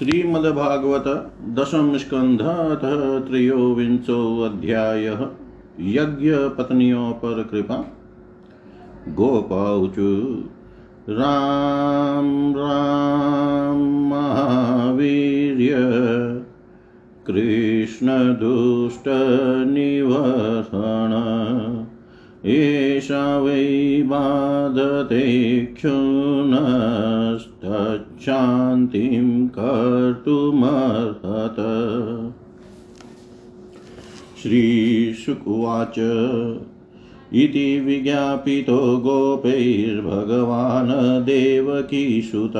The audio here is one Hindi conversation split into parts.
श्रीमद्भागवत दशम स्कंध त्रयोविंशो अध्याय यज्ञ पत्नियों पर कृपा। गोपाचु राम राम महावीर्य। कृष्णदुष्टनिवहण एषा वै बाधते क्षुनस्तच्छान्तिं कर्तुमर्हत श्रीशुकुवाच इति विज्ञापितो गोपैर्भगवान् देवकीसुत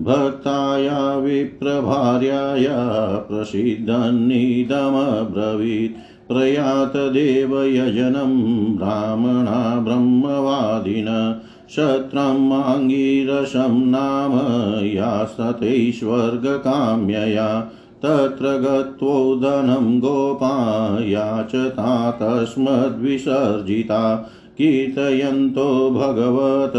भक्ताया विप्रभार्याया प्रसिद्धन्निदमब्रवीत्। प्रयातदेवयजनं ब्राह्मणा ब्रह्मवादिन शत्रमाङ्गीरसं नाम यास्ततैस्वर्गकाम्यया तत्र गत्वोदनं गोपा याचता तस्मद्विसर्जिता कीर्तयन्तो भगवत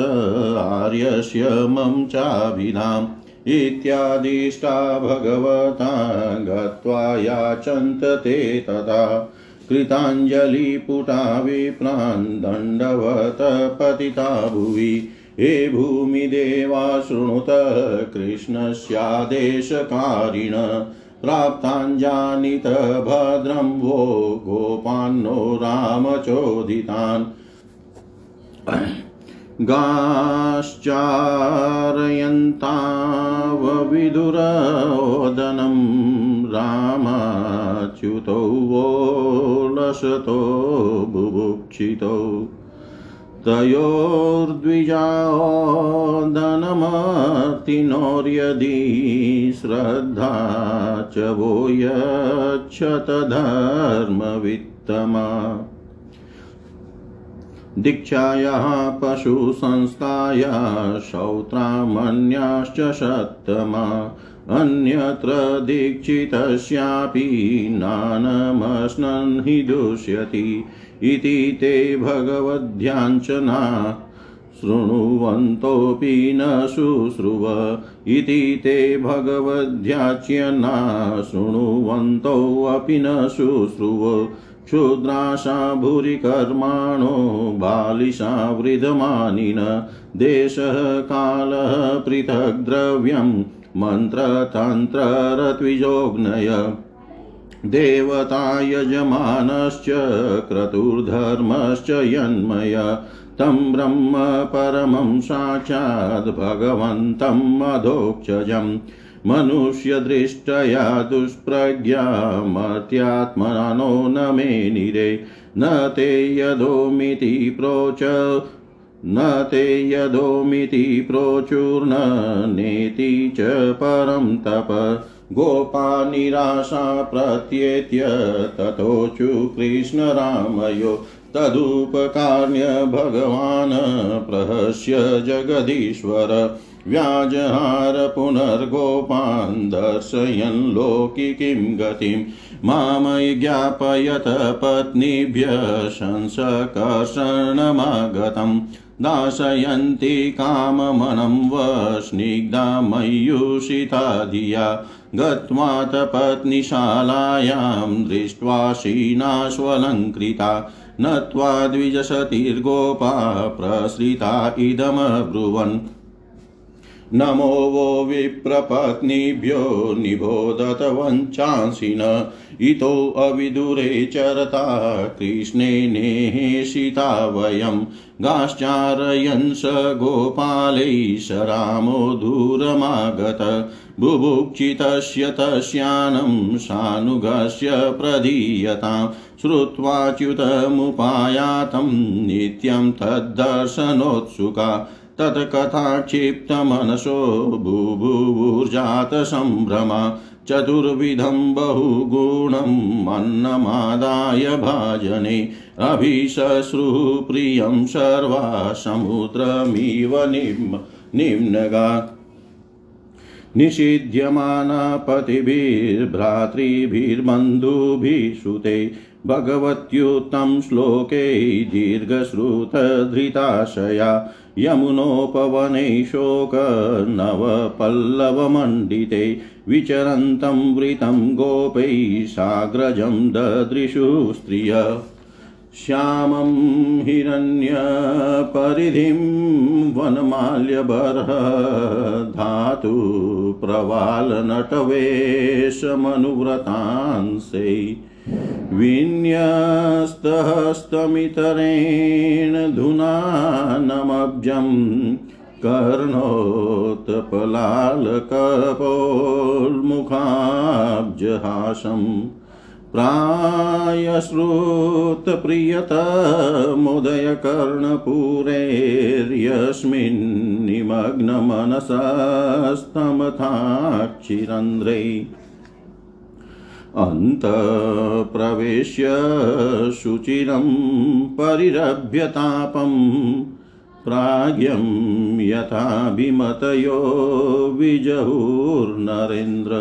आर्यस्य मम चाभिधाम् इत्यादिष्टा भगवता गत्वा याचन्त ते तदा। कृताञ्जलिपुटा विप्रान् दण्डवत पतिता भुवि हे भूमिदेवा शृणुत कृष्णस्यादेशकारिण प्राप्ताञ्जानित भद्रं वो गोपान्नो रामचोदितान्। गाश्चारयन्तावविदुरोदनं रामाच्युतौ वो लसतो बुभुक्षितौ। तयोर्द्विजादनमतिनोर्यदि श्रद्धा च वो यच्छतधर्मवित्तमा। दीक्षायाः पशुसंस्थाया श्रौत्रामन्याश्च सत्तमा अन्यत्र दीक्षितस्यापि नानमश्नन् हि दुष्यति इति ते भगवद्ध्याञ्चना शृण्वन्तोऽपि न शुश्रुव इति ते भगवद्ध्याच्यना शृण्वन्तोऽपि न शुश्रुव क्षुद्राशा भूरिकर्माणो बालिशा वृधमानिन देशः कालः पृथग् द्रव्यं मन्त्रतन्त्ररत्विजोग्नय देवता यजमानश्च क्रतुर्धर्मश्च यन्मय। तं ब्रह्म परमं साक्षात् भगवन्तम् अधोक्षजम् मनुष्यदृष्टया दुष्प्रज्ञामर्त्यात्मनो न मे निरे। न ते यदोमिति प्रोच न ते यदोमिति प्रोचुर्न नेति च परं तप। गोपा निराशा प्रत्येत्य ततोचु कृष्णरामयो तदुपकार्य भगवान् प्रहस्य जगदीश्वर। व्याजहार पुनर्गोपान् दर्शयन् लोकि किं गतिं मामयि ज्ञापयत पत्नीभ्यः संसकर्षणमागतम् दाशयन्ति काममनं वस्निग्धा मयूषिता धिया गत्वा तपत्निशालायां दृष्ट्वा शीनाश्वलङ्कृता नत्वा द्विजसतिर्गोपा प्रसृता इदमब्रुवन् नमो वो विप्रपत्नीभ्यो निबोधत वञ्चांसिन। इतो अविदुरे चरता, कृष्णे नेहेषिता वयं। गाश्चारयन् स गोपालै स रामो दूरमागत। बुभुक्षितस्य तस्यानं सानुगस्य प्रदीयतां। श्रुत्वाच्युतमुपायातं नित्यं तद्दर्शनोत्सुका। तत्कथाक्षिप्तमनसो बुभुवुर्जातसम्भ्रमा चतुर्विधं बहुगुणम् अन्नमादाय भाजने अभिशश्रुप्रियं सर्वा समुद्रमिव निम् निम्नगा। निषिध्यमाना पतिभिर्भ्रातृभिर्बन्धुभिः श्रुते भगवत्युत्तम श्लोके दीर्घश्रुतधृताशया यमुनोपवने शोकनवपल्लवमण्डिते विचरन्तं वृतं गोपैः साग्रजं ददृशु स्त्रिय। श्यामं हिरण्यपरिधिं वनमाल्यबर्ह धातु प्रवालनटवेशमनुव्रतांसै विन्यस्तहस्तमितरेण धुनानमब्जं कर्णोत्पलालकपोल्मुखाब्जहासम् प्रायश्रुतप्रियतमुदयकर्णपूरैर्यस्मिन्निमग्नमनसस्तमथाक्षिरन्ध्रै अन्तप्रवेश्य शुचिरं परिरभ्यतापं प्राज्ञं यथाभिमतयो विजहुर्नरेन्द्र।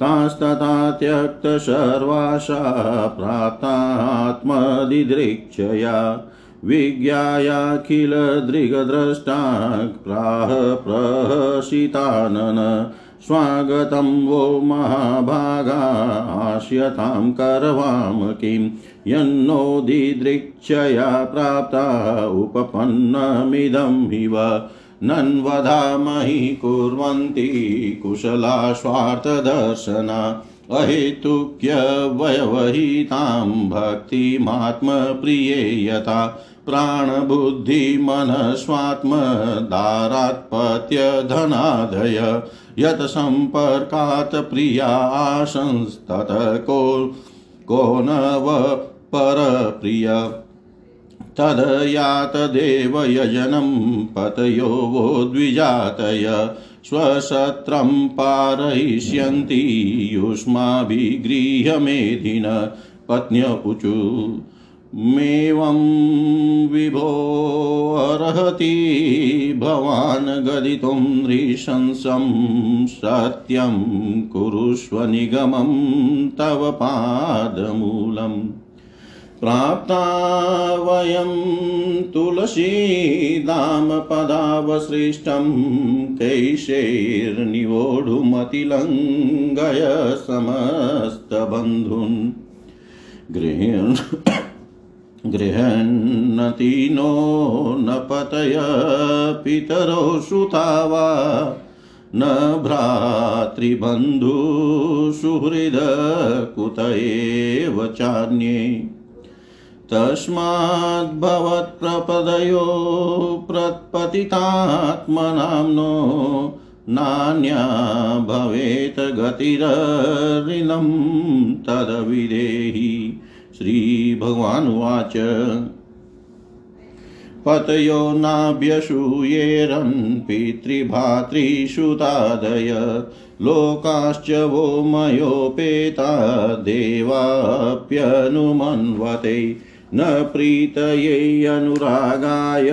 तास्तथा त्यक्तशर्वाशा प्राप्तात्मदिदृक्षया विज्ञायाखिलदृगद्रष्टा प्राह प्रहसितानन स्वागतं वो महाभागास्यतां करवाम किं। यन्नो दिदृक्षया प्राप्ता, उपपन्नमिदं हिव। नन्वधामहि कुर्वन्ति कुशला स्वार्थदर्शना। अहेतुक्यवयवहितां भक्तिमात्मप्रिये यथा। प्राणबुद्धिमनस्वात्मदारात्पत्यधनादय यत् सम्पर्कात् प्रिया आशंस्तत को को नव परप्रिय। तदयातदेव यजनं पतयो वो द्विजातय, स्वशत्रं पारयिष्यन्ति युष्माभिगृह्यमेधिन पत्न्य मेवं विभोऽर्हति भवान् गदितुं नृशंसं सत्यं कुरुष्व निगमं तव पादमूलम्। प्राप्ता वयं तुलसीदामपदावसृष्टं कैशैर्निवोढुमतिलङ्घय समस्तबन्धून्। गृहन् गृहन्नति नो न पतय पितरो श्रुता वा न भ्रातृबन्धुसुहृद कुत एव चान्ये तस्माद्भवत्प्रपदयो प्रत्पतितात्मनाम्नो नान्या भवेत् गतिरऋणं तदविदेहि। श्रीभगवानुवाच। पतयो नाभ्यसूयेरन् पितृभातृसुतादय लोकाश्च वो मयोपेता देवाप्यनुमन्वते। न प्रीतये अनुरागाय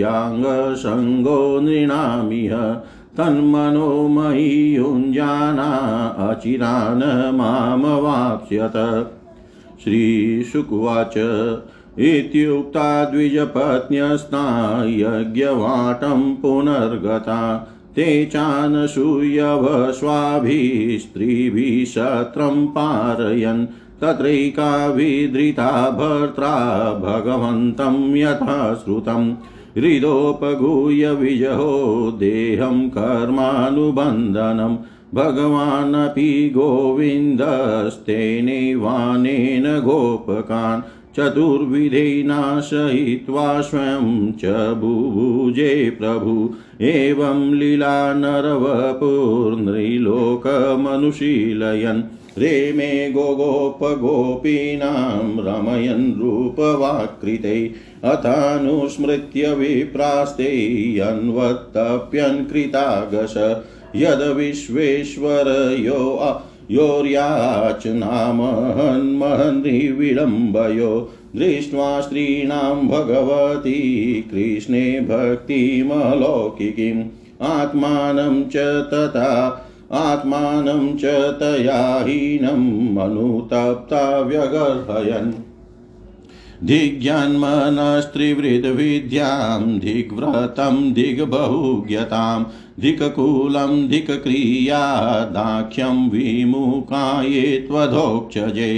याङ्गसङ्गो नृणामिह। तन्मनो मयि युञ्जाना अचिरान् मामवाप्स्यत। श्रीशुकुवाच। इत्युक्ता द्विजपत्न्यस्ता यज्ञवाटं पुनर्गता। ते चानसूयवस्वाभिः स्त्रीभिः शत्रं पारयन्। तत्रैका विधृता भर्त्रा भगवन्तं यथा श्रुतं। हृदोपगूय विजहो देहं कर्मानुबन्धनं। भगवानपि गोविन्दस्तेनैवानेन गोपकान् चतुर्विधे नाशयित्वा स्वयं च बुभुजे प्रभु। एवं लीला नरवपुर्नृलोकमनुशीलयन् रेमे गोगोपगोपीनां रमयन् रूपवाकृते अथानुस्मृत्य विप्रास्ते अन्वत्तप्यन्कृतागश यद् विश्वेश्वर यो योर्याचनामहन्महन्विडम्बयो दृष्ट्वा स्त्रीणां भगवती कृष्णे भक्तिमलौकिकीम्। आत्मानं च तथा, आत्मानं च तया हीनम् अनुतप्ता व्यगर्हयन् धिग्जन्मनस्त्रिवृद्विद्यां दिग्व्रतं दिग्बहुज्ञतां धिक्कूलं धिक्क्रिया दाक्ष्यं विमुखाये त्वधोक्षजे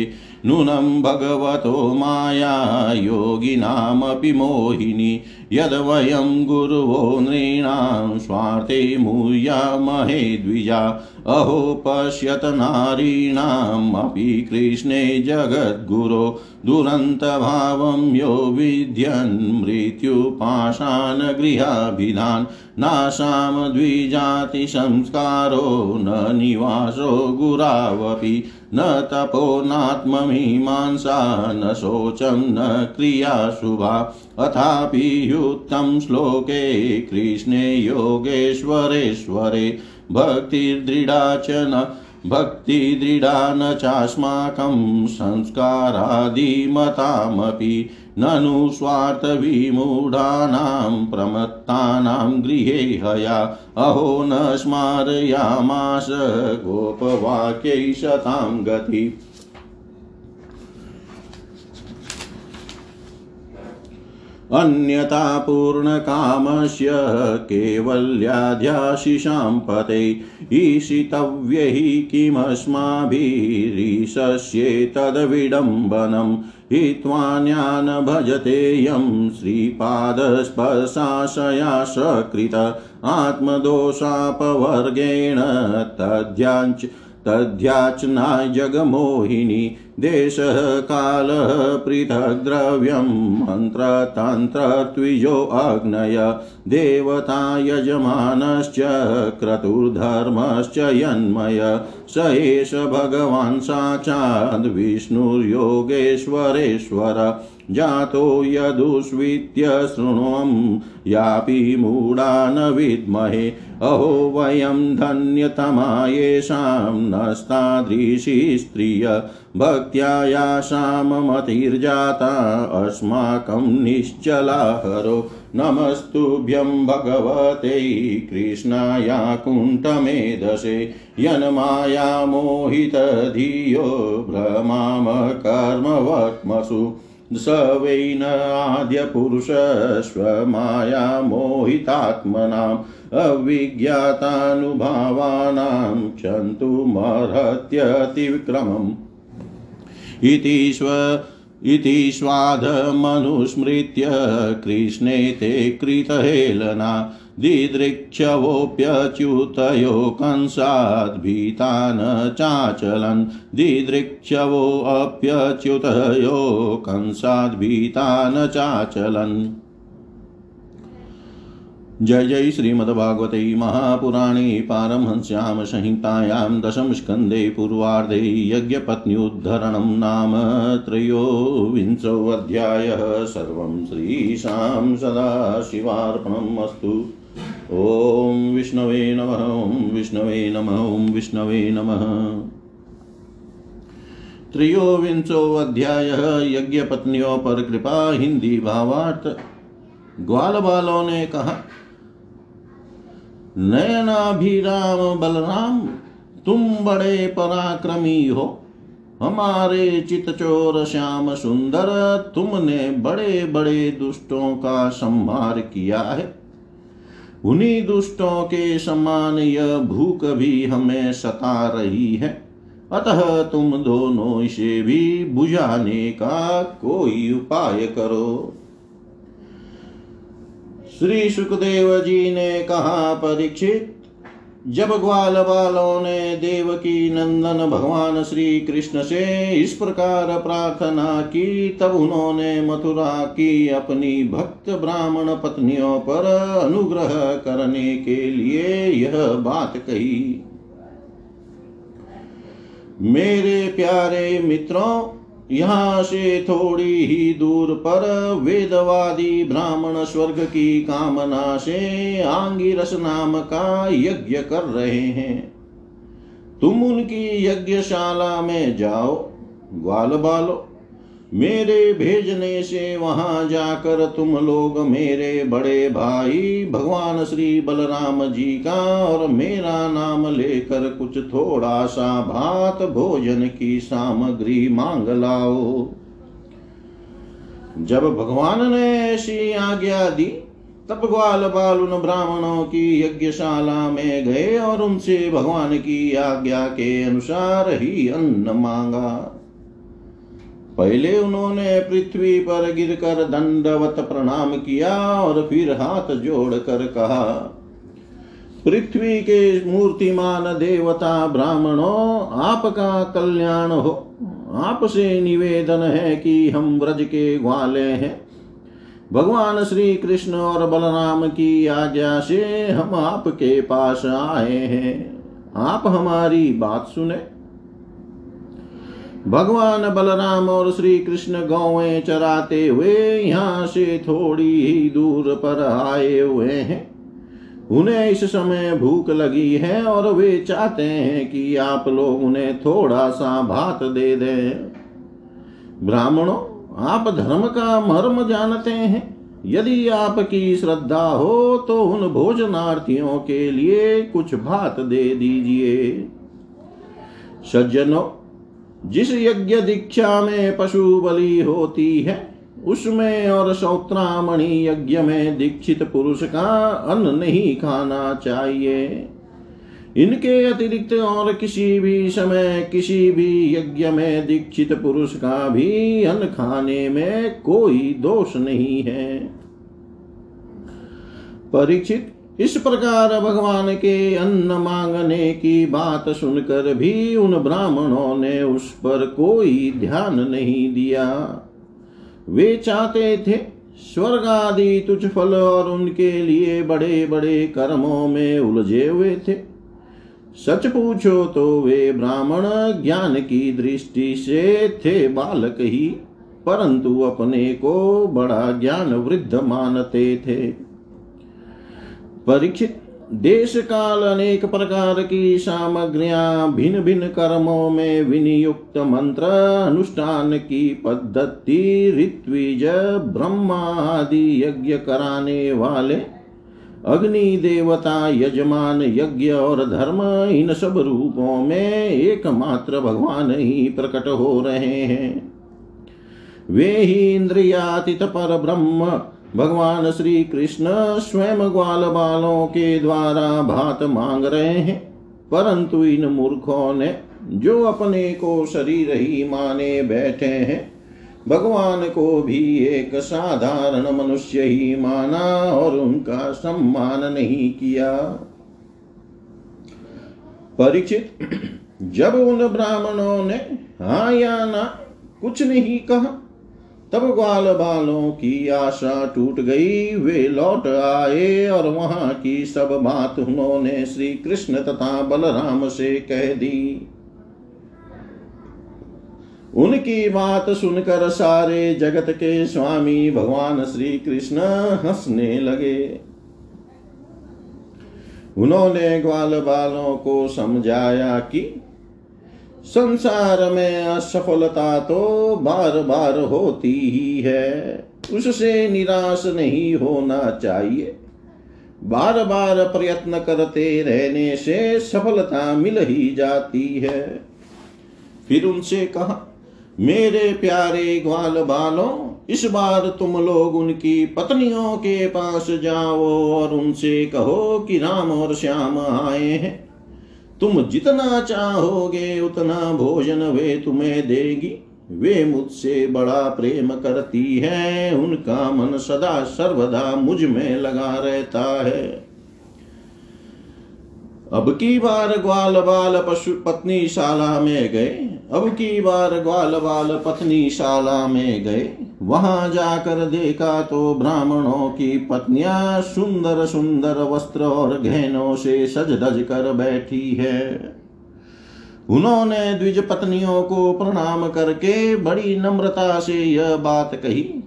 नूनं भगवतो माया योगिनामपि मोहिनी। यद्वयं गुरुवो नृणां स्वार्थे मूयामहे द्विजा। अहो पश्यत नारीणामपि कृष्णे जगद्गुरो। दुरन्तभावं यो विध्यन् मृत्युपाशानगृहाभिधान्। नाशां द्विजातिसंस्कारो न निवासो गुरावपि। न तपो नात्ममीमांसा न शोचं, न क्रियाशुभा। अथापि युक्तं श्लोके कृष्णे योगेश्वरेश्वरे। भक्तिर्दृढा च न भक्तिदृढा न चास्माकं संस्कारादिमतामपि ननु स्वार्थविमूढानां प्रमत्तानां गृहे हया। अहो न स्मारयामास गोपवाक्यै शतां गति। अन्यथा पूर्णकामस्य केवल्याध्याशिषां पते ईशितव्य हि किमस्माभिरीशस्येतद्विडम्बनम् हित्वान्यान् भजतेयं श्रीपादस्पर्शाशया सकृत आत्मदोषापवर्गेण तद्याञ्च तद्याचनाय जगमोहिनी देशः कालः पृथग्द्रव्यं मन्त्रतन्त्रत्विजोऽग्नय देवता यजमानश्च क्रतुर्धर्मश्च यन्मय। स एष भगवान् साक्षाद् जातो यदुष्वित्य शृण्वं यापि मूढा न विद्महे। अहो वयं धन्यतमा येषां नस्तादृशी स्त्रिय, भक्त्या यासाममतिर्जाता, अस्माकं निश्चलाहरो। नमस्तुभ्यं भगवते कृष्णाया कुण्ठमेधसे, यन्माया मोहितधियो, भ्रमाम कर्मवत्मसु स वै न आद्यपुरुषस्वमाया मोहितात्मनाम् अविज्ञातानुभावानां क्षन्तुमर्हत्यतिविक्रमम् इति स्व इति स्वाधमनुस्मृत्य कृष्णे ते कृतहेलना। दिदृक्षवोऽप्यच्युतयो कंसाद्भीतान् चाचलन् दिदृक्षवोऽप्यच्युतयो कंसाद्भीतान् चाचलन् जय जय श्रीमद्भागवते महापुराणे पारमहंस्यां संहितायां दशमस्कन्धे पूर्वार्धे यज्ञपत्न्युद्धरणं नाम त्रयोविंशोऽध्यायः। सर्वं श्रीशां सदाशिवार्पणम् अस्तु। ॐ विष्णवे नमः ॐ विष्णवे नमः ॐ विष्णवे नमः। त्रयोविंशोऽध्यायः यज्ञपत्नियों पर कृपा, हिंदी भावार्थ। ग्वाल बालों ने कहा, नयनाभिराम बलराम, तुम बड़े पराक्रमी हो। हमारे चितचोर श्याम सुंदर, तुमने बड़े बड़े दुष्टों का संहार किया है। उन्हीं दुष्टों के समान यह भूख भी हमें सता रही है। अतः तुम दोनों इसे भी बुझाने का कोई उपाय करो। श्री सुखदेव जी ने कहा, परीक्षित जब ग्वाल बालों ने देव की नंदन भगवान श्री कृष्ण से इस प्रकार प्रार्थना की, तब उन्होंने मथुरा की अपनी भक्त ब्राह्मण पत्नियों पर अनुग्रह करने के लिए यह बात कही। मेरे प्यारे मित्रों यहाँ से थोड़ी ही दूर पर वेदवादी ब्राह्मण स्वर्ग की कामना से आंगिरस नाम का यज्ञ कर रहे हैं। तुम उनकी यज्ञशाला में जाओ, ग्वाल बालो। मेरे भेजने से वहाँ जाकर तुम लोग मेरे बड़े भाई भगवान श्री बलराम जी का और मेरा नाम लेकर कुछ थोड़ा सा भात भोजन की सामग्री मांग लाओ। जब भगवान ने ऐसी आज्ञा दी, तब ग्वाल बाल उन ब्राह्मणों की यज्ञशाला में गए और उनसे भगवान की आज्ञा के अनुसार ही अन्न मांगा। पहले उन्होंने पृथ्वी पर गिरकर दंडवत प्रणाम किया और फिर हाथ जोड़कर कहा, पृथ्वी के मूर्तिमान देवता, ब्राह्मणों, आपका कल्याण हो। आपसे निवेदन है कि हम व्रज के ग्वाले हैं। भगवान श्री कृष्ण और बलराम की आज्ञा से हम आपके पास आए हैं। आप हमारी बात सुने। भगवान बलराम और श्री कृष्ण गौएँ चराते हुए यहाँ से थोड़ी ही दूर पर आए हुए हैं। उन्हें इस समय भूख लगी है और वे चाहते हैं कि आप लोग उन्हें थोड़ा सा भात दे दें। ब्राह्मणों, आप धर्म का मर्म जानते हैं। यदि आपकी श्रद्धा हो तो उन भोजनार्थियों के लिए कुछ भात दे दीजिए। सज्जनों जिस यज्ञ दीक्षा में पशु बलि होती है, उसमें और सौत्रामणि यज्ञ में दीक्षित पुरुष का अन्न नहीं खाना चाहिए। इनके अतिरिक्त और किसी भी समय, किसी भी यज्ञ में दीक्षित पुरुष का भी अन्न खाने में कोई दोष नहीं है। परीक्षित इस प्रकार भगवान के अन्न मांगने की बात सुनकर भी उन ब्राह्मणों ने उस पर कोई ध्यान नहीं दिया। वे चाहते थे स्वर्ग आदि तुझ फल और उनके लिए बड़े बड़े कर्मों में उलझे हुए थे। सच पूछो तो वे ब्राह्मण ज्ञान की दृष्टि से थे बालक ही, परंतु अपने को बड़ा ज्ञान वृद्ध मानते थे। परीक्षित देश काल अनेक प्रकार की सामग्रियाँ, भिन्न भिन्न कर्मों में विनियुक्त मंत्र, अनुष्ठान की पद्धति, ऋत्विज, ब्रह्मा आदि यज्ञ कराने वाले, अग्नि देवता, यजमान, यज्ञ और धर्म, इन सब रूपों में एकमात्र भगवान ही प्रकट हो रहे हैं। वे ही इंद्रियातीत पर ब्रह्म भगवान श्री कृष्ण स्वयं ग्वाल बालों के द्वारा भात मांग रहे हैं। परंतु इन मूर्खों ने जो अपने को शरीर ही माने बैठे हैं, भगवान को भी एक साधारण मनुष्य ही माना और उनका सम्मान नहीं किया। परीक्षित जब उन ब्राह्मणों ने, हा या ना, कुछ नहीं कहा तब ग्वाल बालों की आशा टूट गई। वे लौट आए और वहाँ की सब बात उन्होंने श्री कृष्ण तथा बलराम से कह दी। उनकी बात सुनकर सारे जगत के स्वामी भगवान श्री कृष्ण हंसने लगे। उन्होंने ग्वाल बालों को समझाया कि संसार में असफलता तो बार बार होती ही है। उससे निराश नहीं होना चाहिए। बार बार प्रयत्न करते रहने से सफलता मिल ही जाती है। फिर उनसे कहा, मेरे प्यारे ग्वाल बालों, इस बार तुम लोग उनकी पत्नियों के पास जाओ और उनसे कहो कि राम और श्याम आए हैं। तुम जितना चाहोगे, उतना भोजन वे तुम्हें देगी। वे मुझसे बड़ा प्रेम करती है, उनका मन सदा सर्वदा मुझमें लगा रहता है। अब की बार ग्वाल बाल पशु पत्नी शाला में गए अब की बार ग्वाल बाल पत्नी शाला में गए। वहाँ जाकर देखा तो ब्राह्मणों की पत्नियाँ सुंदर सुंदर वस्त्र और गहनों से सज धज कर बैठी है। उन्होंने द्विज पत्नियों को प्रणाम करके बड़ी नम्रता से यह बात कही।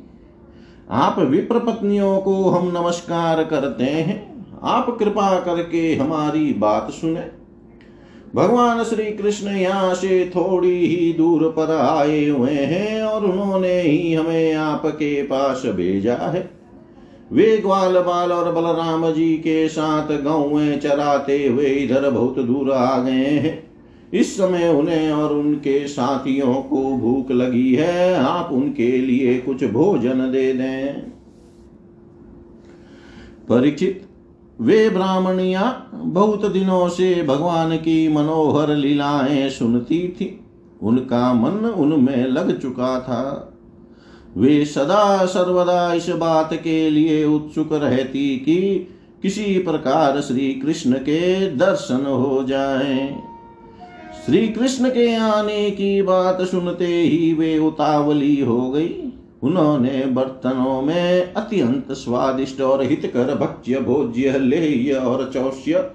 आप विप्र पत्नियों को हम नमस्कार करते हैं। आप कृपा करके हमारी बात सुने। भगवान श्री कृष्ण यहाँ से थोड़ी ही दूर पर आए हुए हैं और उन्होंने ही हमें आपके पास भेजा है। वे ग्वाल बाल और बलराम जी के साथ गौएँ चराते हुए इधर बहुत दूर आ गए हैं। इस समय उन्हें और उनके साथियों को भूख लगी है, आप उनके लिए कुछ भोजन दे दें। परीक्षित वे ब्राह्मणिया बहुत दिनों से भगवान की मनोहर लीलाएँ सुनती थी। उनका मन उनमें लग चुका था। वे सदा सर्वदा इस बात के लिए उत्सुक रहती कि किसी प्रकार श्री कृष्ण के दर्शन हो जाए। श्री कृष्ण के आने की बात सुनते ही वे उतावली हो गई। उन्होंने बर्तनों में अत्यंत स्वादिष्ट और हितकर भक्ष्य, भोज्य लेय और चौष्य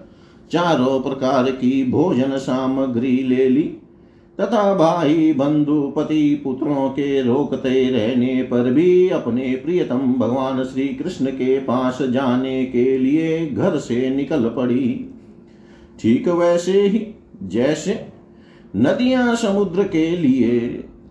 चारों प्रकार की भोजन सामग्री ले ली तथा भाई बंधु पति पुत्रों के रोकते रहने पर भी अपने प्रियतम भगवान श्री कृष्ण के पास जाने के लिए घर से निकल पड़ी। ठीक वैसे ही, जैसे नदियाँ समुद्र के लिए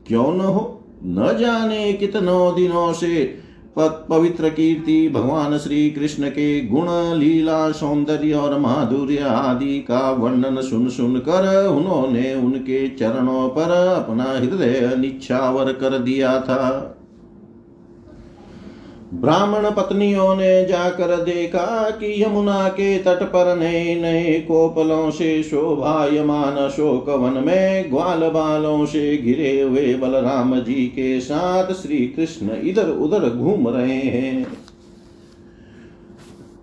क्यों न हो न जाने कितनों दिनों से पवित्र कीर्ति भगवान श्री कृष्ण के गुण, लीला, सौंदर्य और माधुर्य आदि का वर्णन सुन सुन कर उन्होंने उनके चरणों पर अपना हृदय निच्छावर कर दिया था। ब्राह्मण पत्नियों ने जाकर देखा कि यमुना के तट पर नए नए कोपलों से शोभायमान अशोक वन में ग्वाल बालों से घिरे हुए बलराम जी के साथ श्री कृष्ण इधर उधर घूम रहे हैं।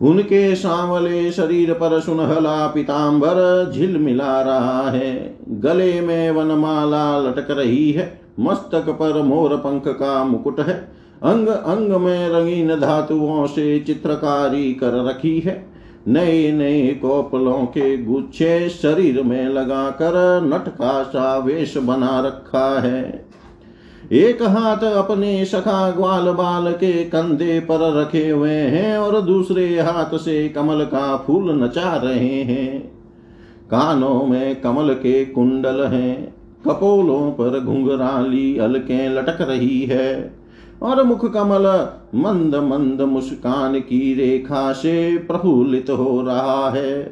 उनके सांवले शरीर पर सुनहला पिताम्बर झिलमिला रहा है। गले में वनमाला लटक रही है। मस्तक पर मोर पंख का मुकुट है। अंग अंग में रंगीन धातुओं से चित्रकारी कर रखी है। नए नए कोपलों के गुच्छे शरीर में लगाकर नट का सा वेश बना रखा है। एक हाथ अपने सखा ग्वाल बाल के कंधे पर रखे हुए हैं और दूसरे हाथ से कमल का फूल नचा रहे हैं। कानों में कमल के कुंडल हैं। कपोलों पर घुंघराली अलकें लटक रही है। और मुख कमल मंद मंद मुस्कान की रेखा से प्रफुल्लित हो रहा है।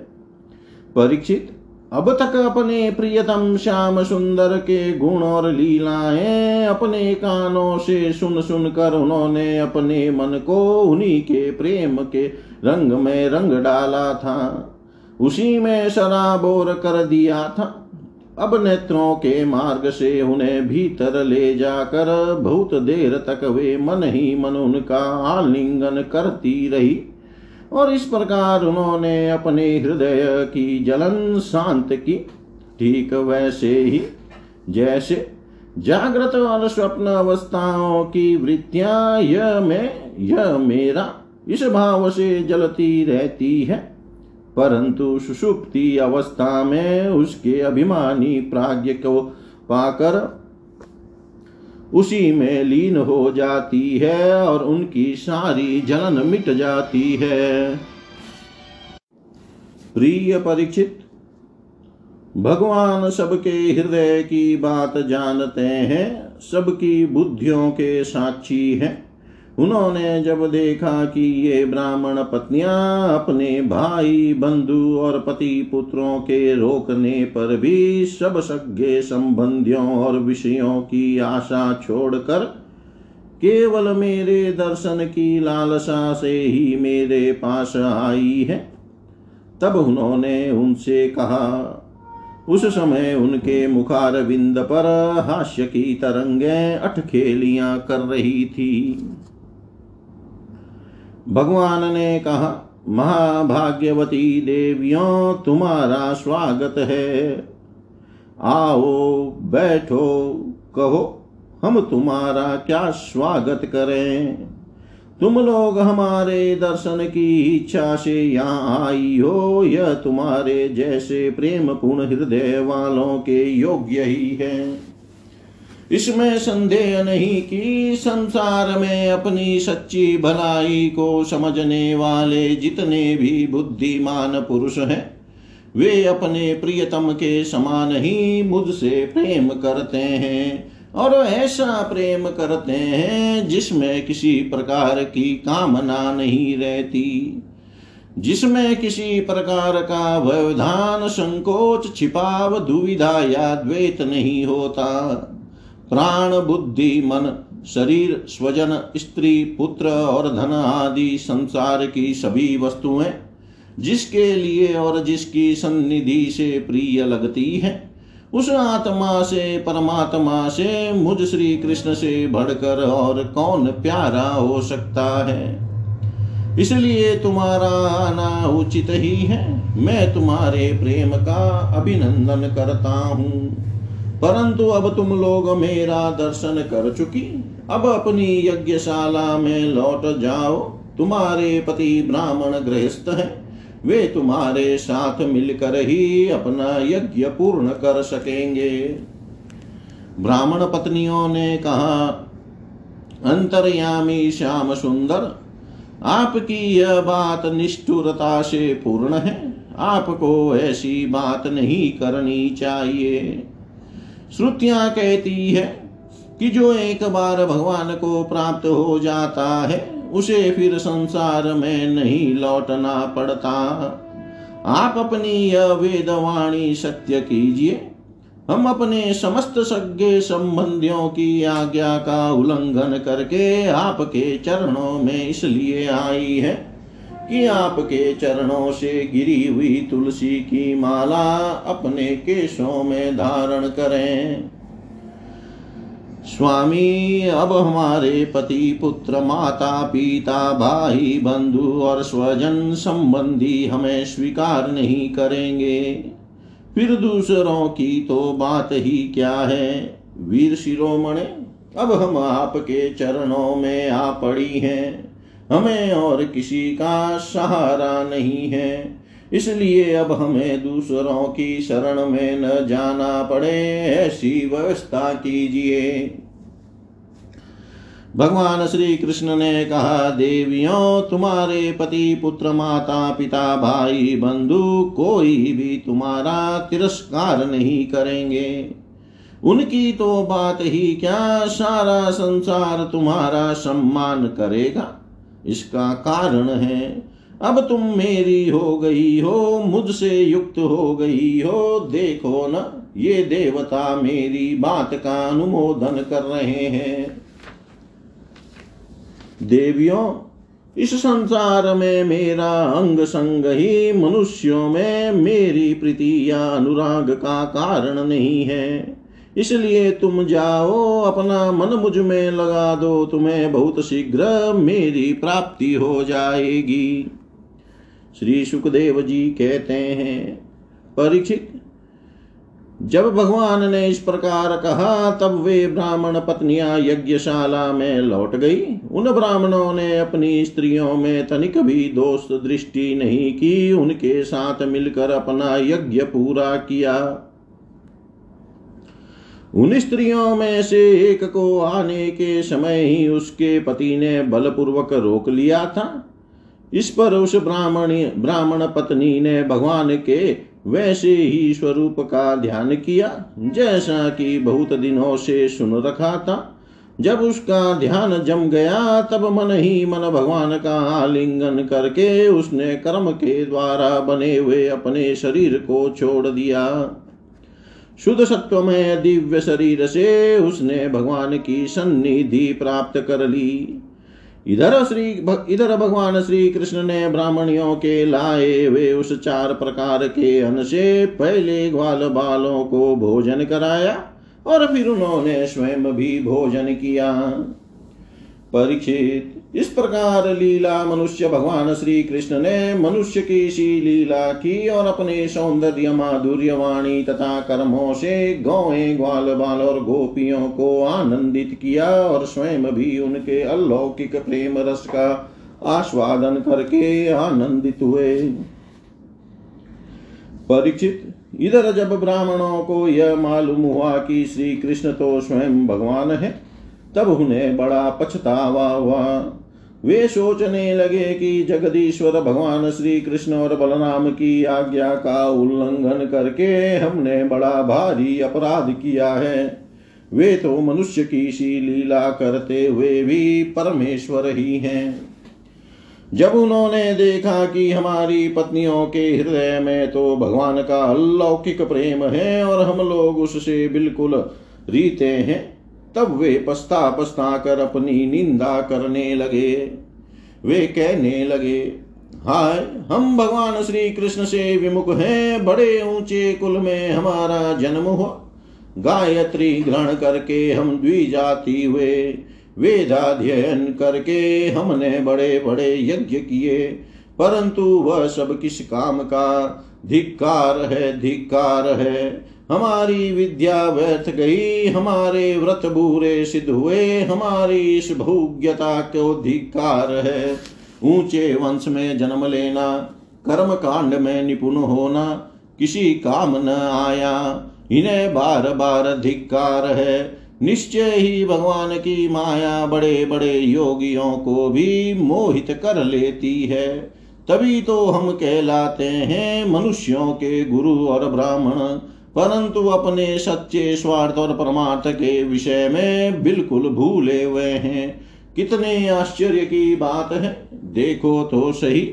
परीक्षित, अब तक अपने प्रियतम श्याम सुंदर के गुण और लीलाएँ अपने कानों से सुन सुन कर उन्होंने अपने मन को उन्हीं के प्रेम के रंग में रंग डाला था। उसी में शराबोर कर दिया था। अब नेत्रों के मार्ग से उन्हें भीतर ले जाकर बहुत देर तक वे मन ही मन उनका आलिंगन करती रही। और इस प्रकार उन्होंने अपने हृदय की जलन शांत की। ठीक वैसे ही जैसे जागृत और स्वप्न अवस्थाओं की वृत्तियाँ, यह मैं, यह मेरा, इस भाव से जलती रहती है। परंतु सुषुप्ति अवस्था में उसके अभिमानी प्राज्ञ को पाकर उसी में लीन हो जाती है और उनकी सारी जलन मिट जाती है। प्रिय परीक्षित, भगवान सबके हृदय की बात जानते हैं, सबकी बुद्धियों के साक्षी हैं। उन्होंने जब देखा कि ये ब्राह्मण पत्नियाँ अपने भाई, बंधु और पति पुत्रों के रोकने पर भी सब सज्ञे संबंधियों और विषयों की आशा छोड़कर केवल मेरे दर्शन की लालसा से ही मेरे पास आई है। तब उन्होंने उनसे कहा, उस समय उनके मुखार बिंद पर हास्य की तरंगें अटखेलियाँ कर रही थी। भगवान ने कहा, महाभाग्यवती देवियों, तुम्हारा स्वागत है। आओ, बैठो, कहो, हम तुम्हारा क्या स्वागत करें? तुम लोग हमारे दर्शन की इच्छा से यहाँ आई हो, यह तुम्हारे जैसे प्रेम पूर्ण हृदय वालों के योग्य ही है। इसमें संदेह नहीं कि संसार में अपनी सच्ची भलाई को समझने वाले जितने भी बुद्धिमान पुरुष हैं, वे अपने प्रियतम के समान ही मुझसे प्रेम करते हैं और ऐसा प्रेम करते हैं जिसमें किसी प्रकार की कामना नहीं रहती। जिसमें किसी प्रकार का व्यवधान, संकोच, छिपाव, दुविधा या द्वेत नहीं होता। प्राण, बुद्धि, मन, शरीर, स्वजन, स्त्री, पुत्र और धन आदि संसार की सभी वस्तुएँ जिसके लिए और जिसकी सन्निधि से प्रिय लगती है, उस आत्मा से, परमात्मा से, मुझ श्री कृष्ण से बढ़कर और कौन प्यारा हो सकता है? इसलिए तुम्हारा आना उचित ही है। मैं तुम्हारे प्रेम का अभिनंदन करता हूँ। परंतु अब तुम लोग मेरा दर्शन कर चुकी। अब अपनी यज्ञशाला में लौट जाओ। तुम्हारे पति ब्राह्मण गृहस्थ हैं। वे तुम्हारे साथ मिलकर ही अपना यज्ञ पूर्ण कर सकेंगे। ब्राह्मण पत्नियों ने कहा, अंतर्यामी श्याम सुंदर, आपकी यह बात निष्ठुरता से पूर्ण है। आपको ऐसी बात नहीं करनी चाहिए। श्रुतियाँ कहती है कि जो एक बार भगवान को प्राप्त हो जाता है, उसे फिर संसार में नहीं लौटना पड़ता। आप अपनी यह वेदवाणी सत्य कीजिए। हम अपने समस्त सज्ञ संबंधियों की आज्ञा का उल्लंघन करके आपके चरणों में इसलिए आई है। कि आपके चरणों से गिरी हुई तुलसी की माला अपने केशों में धारण करें। स्वामी, अब हमारे पति, पुत्र, माता, पिता, भाई, बंधु और स्वजन संबंधी हमें स्वीकार नहीं करेंगे। फिर दूसरों की तो बात ही क्या है? वीर शिरोमणे, अब हम आपके चरणों में आ पड़ी हैं। हमें और किसी का सहारा नहीं है। इसलिए अब हमें दूसरों की शरण में न जाना पड़े, ऐसी व्यवस्था कीजिए। भगवान श्री कृष्ण ने कहा, देवियों, तुम्हारे पति, पुत्र, माता, पिता, भाई, बंधु कोई भी तुम्हारा तिरस्कार नहीं करेंगे। उनकी तो बात ही क्या, सारा संसार तुम्हारा सम्मान करेगा। इसका कारण है। अब तुम मेरी हो गई हो, मुझसे युक्त हो गई हो, देखो न, ये देवता मेरी बात का अनुमोदन कर रहे हैं। देवियों, इस संसार में मेरा अंग संग ही मनुष्यों में मेरी प्रीति या अनुराग का कारण नहीं है। इसलिए तुम जाओ, अपना मन मुझमें लगा दो, तुम्हें बहुत शीघ्र मेरी प्राप्ति हो जाएगी। श्री सुखदेव जी कहते हैं, परीक्षित, जब भगवान ने इस प्रकार कहा, तब वे ब्राह्मण पत्नियाँ यज्ञशाला में लौट गई। उन ब्राह्मणों ने अपनी स्त्रियों में तनिक भी दोस्त दृष्टि नहीं की, उनके साथ मिलकर अपना यज्ञ पूरा किया। उन स्त्रियों में से एक को आने के समय ही उसके पति ने बलपूर्वक रोक लिया था। इस पर उस ब्राह्मण ब्राह्मण पत्नी ने भगवान के वैसे ही स्वरूप का ध्यान किया, जैसा कि बहुत दिनों से सुन रखा था। जब उसका ध्यान जम गया, तब मन ही मन भगवान का आलिंगन करके उसने कर्म के द्वारा बने हुए अपने शरीर को छोड़ दिया। शुद्ध सत्व में दिव्य शरीर से उसने भगवान की सन्निधि प्राप्त कर ली। इधर श्री इधर भगवान श्री कृष्ण ने ब्राह्मणियों के लाए वे उस चार प्रकार के अन्न से पहले ग्वाल बालों को भोजन कराया और फिर उन्होंने स्वयं भी भोजन किया। परीक्षित इस प्रकार लीला मनुष्य भगवान श्री कृष्ण ने मनुष्य की सी लीला की और अपने सौंदर्य माधुर्य वाणी तथा कर्मों से गौए, ग्वाल बाल और गोपियों को आनंदित किया और स्वयं भी उनके अलौकिक प्रेम रस का आस्वादन करके आनंदित हुए। परीक्षित इधर जब ब्राह्मणों को यह मालूम हुआ कि श्री कृष्ण तो स्वयं भगवान है, तब उन्हें बड़ा पछतावा हुआ। वे सोचने लगे कि जगदीश्वर भगवान श्री कृष्ण और बलराम की आज्ञा का उल्लंघन करके हमने बड़ा भारी अपराध किया है। वे तो मनुष्य की सी लीला करते हुए भी परमेश्वर ही हैं। जब उन्होंने देखा कि हमारी पत्नियों के हृदय में तो भगवान का अलौकिक प्रेम है और हम लोग उससे बिल्कुल रीते हैं तब वे पछता पछता कर अपनी निंदा करने लगे। वे कहने लगे, हाय, हम भगवान श्री कृष्ण से विमुख हैं। बड़े ऊँचे कुल में हमारा जन्म हुआ। गायत्री ग्रहण करके हम द्विजाति हुए। वेदाध्ययन करके हमने बड़े बड़े यज्ञ किए। परंतु वह सब किस काम का? धिक्कार है धिक्कार है। हमारी विद्या व्यर्थ गई, हमारे व्रत बुरे सिद्ध हुए, हमारी इस भोग्यता को धिक्कार है। ऊँचे वंश में जन्म लेना, कर्म कांड में निपुण होना, किसी काम न आया, इन्हें बार बार धिक्कार है। निश्चय ही भगवान की माया बड़े बड़े योगियों को भी मोहित कर लेती है। तभी तो हम कहलाते हैं मनुष्यों के गुरु और ब्राह्मण। परंतु अपने सच्चे स्वार्थ और परमार्थ के विषय में बिल्कुल भूले हुए हैं। कितने आश्चर्य की बात है। देखो तो सही।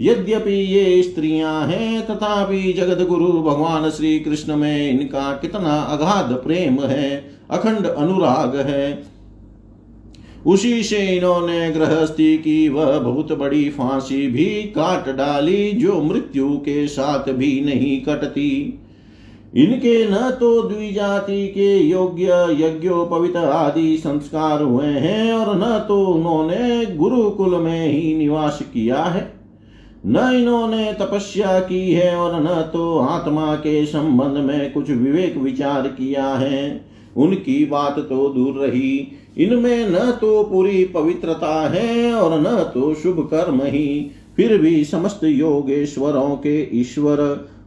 यद्यपि ये स्त्रियाँ हैं, तथापि जगत गुरु भगवान श्री कृष्ण में इनका कितना अगाध प्रेम है, अखंड अनुराग है। उसी से इन्होंने गृहस्थी की वह बहुत बड़ी फांसी भी काट डाली, जो मृत्यु के साथ भी नहीं कटती। इनके न तो द्विजाति के योग्य यज्ञोपवित आदि संस्कार हुए हैं और न तो उन्होंने गुरुकुल में ही निवास किया है। न इन्होंने तपस्या की है और न तो आत्मा के संबंध में कुछ विवेक विचार किया है। उनकी बात तो दूर रही। इनमें न तो पूरी पवित्रता है और न तो शुभ कर्म ही। फिर भी समस्त योगेश्वरों के ईश्वर,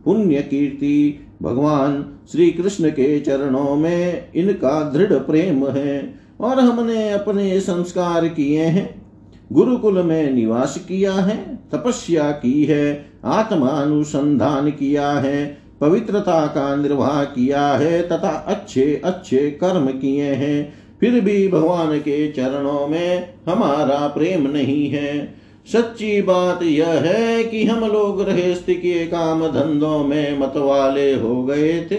पुण्य कीर्ति भगवान श्री कृष्ण के चरणों में इनका दृढ़ प्रेम है और हमने अपने संस्कार किए हैं। गुरुकुल में निवास किया है, तपस्या की है, आत्मानुसंधान किया है, पवित्रता का निर्वाह किया है, तथा अच्छे अच्छे कर्म किए हैं। फिर भी भगवान के चरणों में हमारा प्रेम नहीं है। सच्ची बात यह है कि हम लोग गृहस्थ के काम धंधों में मतवाले हो गए थे।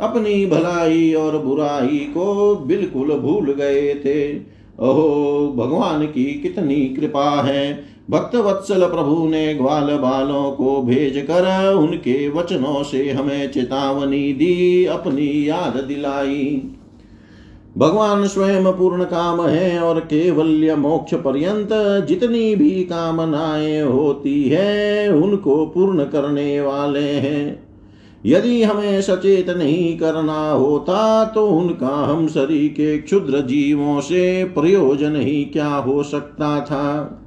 अपनी भलाई और बुराई को बिल्कुल भूल गए थे। ओहो, भगवान की कितनी कृपा है। भक्त वत्सल प्रभु ने ग्वाल बालों को भेज कर उनके वचनों से हमें चेतावनी दी, अपनी याद दिलाई। भगवान स्वयं पूर्ण काम है और केवल्य मोक्ष पर्यंत जितनी भी कामनाएँ होती है, उनको पूर्ण करने वाले हैं। यदि हमें सचेत नहीं करना होता तो उनका हम शरीर के क्षुद्र जीवों से प्रयोजन ही क्या हो सकता था?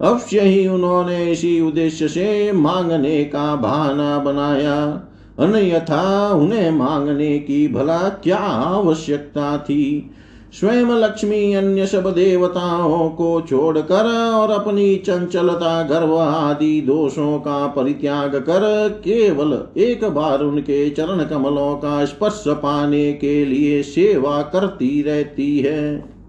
अवश्य ही उन्होंने इसी उद्देश्य से मांगने का बहाना बनाया। अन्यथा उन्हें मांगने की भला क्या आवश्यकता थी? स्वयं लक्ष्मी अन्य सब देवताओं को छोड़कर और अपनी चंचलता, गर्व आदि दोषों का परित्याग कर केवल एक बार उनके चरण कमलों का स्पर्श पाने के लिए सेवा करती रहती है।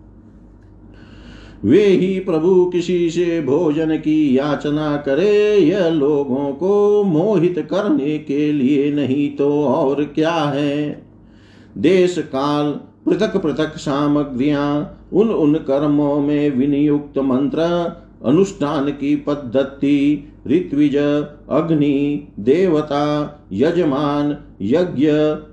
वे ही प्रभु किसी से भोजन की याचना करे, यह लोगों को मोहित करने के लिए नहीं तो और क्या है? देश काल, पृथक पृथक सामग्रियाँ, उन उन कर्मों में विनियुक्त मंत्र, अनुष्ठान की पद्धति, ऋत्विज, अग्नि, देवता, यजमान, यज्ञ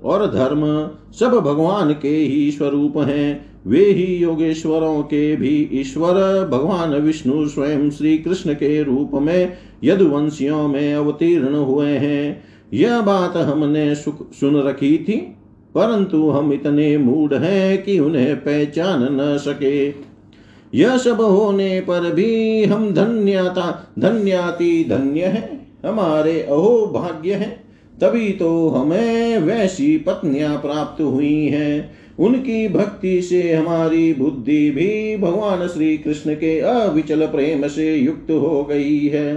और धर्म सब भगवान के ही स्वरूप हैं। वे ही योगेश्वरों के भी ईश्वर, भगवान विष्णु स्वयं श्री कृष्ण के रूप में यदुवंशियों में अवतीर्ण हुए हैं। यह बात हमने सुन रखी थी, परंतु हम इतने मूड हैं कि उन्हें पहचान न सके। यह सब होने पर भी हम धन्यता, धन्याति धन्य है, हमारे अहो भाग्य है, तभी तो हमें वैसी पत्नियाँ प्राप्त हुई हैं। उनकी भक्ति से हमारी बुद्धि भी भगवान श्री कृष्ण के अविचल प्रेम से युक्त हो गई है।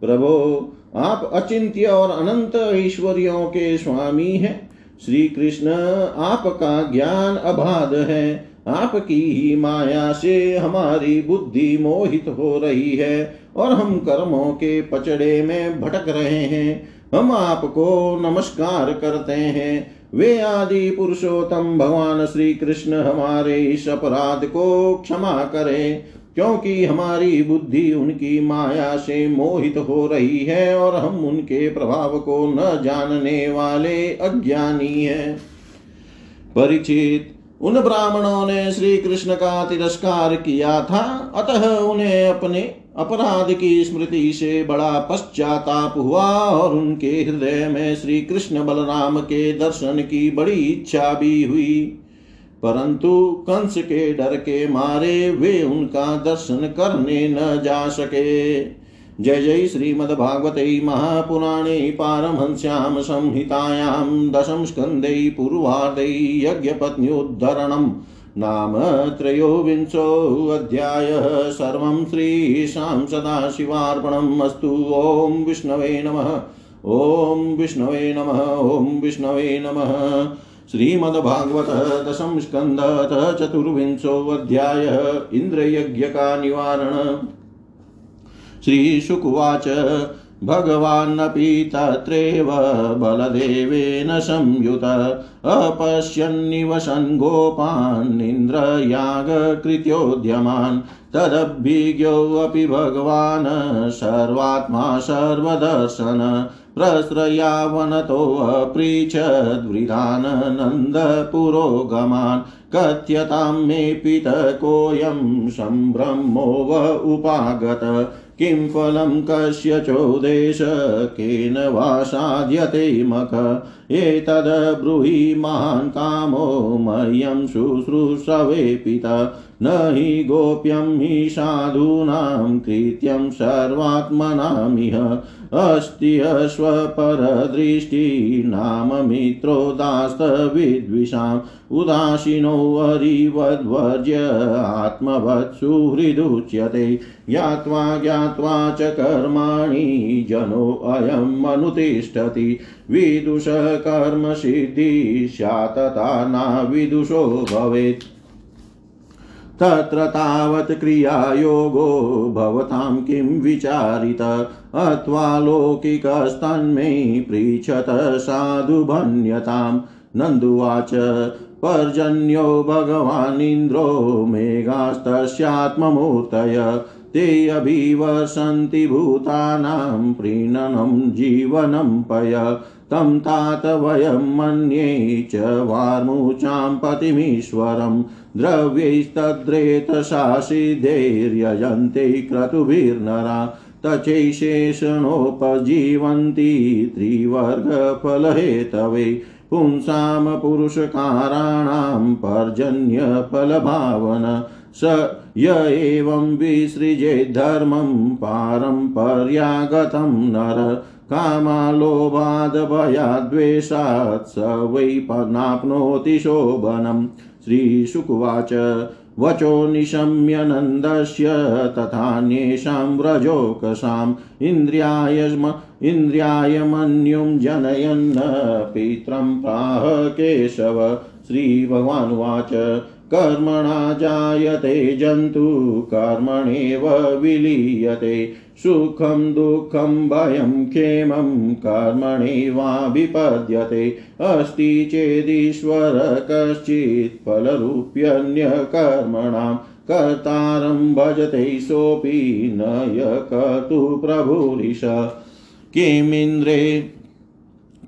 प्रभो, आप अचिंत्य और अनंत ऐश्वर्यों के स्वामी हैं। श्री कृष्ण आपका ज्ञान अबाध है। आपकी ही माया से हमारी बुद्धि मोहित हो रही है और हम कर्मों के पचड़े में भटक रहे हैं। हम आपको नमस्कार करते हैं। वे आदि पुरुषोत्तम भगवान श्री कृष्ण हमारे इस अपराध को क्षमा करें, क्योंकि हमारी बुद्धि उनकी माया से मोहित हो रही है और हम उनके प्रभाव को न जानने वाले अज्ञानी हैं। परिचित, उन ब्राह्मणों ने श्री कृष्ण का तिरस्कार किया था, अतः उन्हें अपने अपराध की स्मृति से बड़ा पश्चाताप हुआ और उनके हृदय में श्री कृष्ण बलराम के दर्शन की बड़ी इच्छा भी हुई। परंतु कंस के डर के मारे वे उनका दर्शन करने न जा सके। जय जय श्रीमद्भागवते महापुराणे पारमहंस्यां संहितायां दशम स्कन्धे पूर्वार्धे यज्ञपत्न्योद्धरणम्। नाम त्रयोविंशोऽध्यायः सर्वं श्रीशां सदाशिवार्पणम् अस्तु। ॐ विष्णवे नमः। ॐ विष्णवे नमः। ॐ विष्णवे नमः। श्रीमद्भागवत दशम स्कन्धत चतुर्विंशोऽध्याय निवारण श्रीशुकुवाच भगवान्नपि तत्रैव बलदेवेन संयुत। अपश्यन्निवसन् गोपान्निन्द्रयागकृत्योद्यमान् तदभिज्ञोऽपि भगवान् सर्वात्मा सर्वदर्शन। प्रस्रयावनतोऽपृच्छद्वृधानन्दपुरोगमान् कथ्यतां मे पितकोऽयं सम्भ्रमो व उपागत। किं फलं कस्य चोदेश केन वा साध्यते मख? एतद्ब्रूहि महान् कामो मह्यं शुश्रूषवे पिता। न हि गोप्यं हि साधूनां कृत्यं सर्वात्मनामिह। अस्ति अश्वपरदृष्टिनाम मित्रोदास्तविद्विषाम् उदासीनो हरिवद्वर्ज्य आत्मवत्सुहृदुच्यते ज्ञात्वा ज्ञात्वा च कर्माणि जनोऽयम् अनुतिष्ठति विदुषकर्मसिद्धि स्यात् तथा न विदुषो भवेत्। तत्र तावत् क्रियायोगो भवतां किं विचारित? अथवा लौकिकस्तन्मे पृच्छत साधुभन्यतां। नन्दुवाच, पर्जन्यो भगवानिन्द्रो मेघास्तस्यात्ममूर्तय। ते अभिवसन्ति भूतानां प्रीणनं जीवनं पय। तं तात वयं मन्ये च वार्मुचां पतिमीश्वरं द्रव्यैस्तद्रेतशासिधैर्यजन्ते क्रतुभिर्नरा तचैशेषणोपजीवन्ति त्रिवर्गफलहेतवे पुंसां पुरुषकाराणां पर्जन्यफलभावन स य एवं विसृजेद्धर्मं पारम्पर्यागतं नर कामालोभादभयाद्वेषात् स वै नाप्नोति शोभनम् श्रीशुकुवाच वचो निशम्यनन्दस्य तथान्येषां व्रजोकसाम् इन्द्रियायम इन्द्रियायमन्युं जनयन्न पित्रं प्राह केशव श्रीभगवानुवाच। कर्मणा जायते, जन्तु कर्मणेव विलीयते। सुखं, दुःखं, भयं, क्षेमं कर्मणेवाभिपद्यते अस्ति चेदीश्वर कश्चित् फलरूप्यन्यकर्मणां। कर्तारं भजते सोऽपि न य कर्तुः प्रभुरिश किमिन्द्रे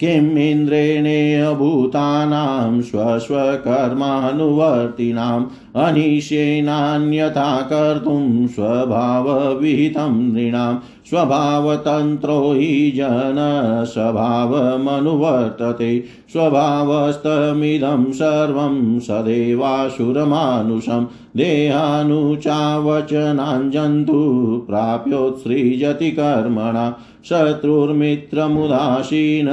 किमिन्द्रेणेऽभूतानां स्वस्वकर्मानुवर्तिनाम् अनिशेनान्यथा कर्तुं स्वभावविहितं नृणां स्वभावतन्त्रो हि जनस्वभावमनुवर्तते। स्वभावस्तमिदं सर्वं सदेवासुरमानुषं देहानुचावचनाञ्जन्तु प्राप्योत्सृजति कर्मणा। शत्रुर्मित्रमुदासीन,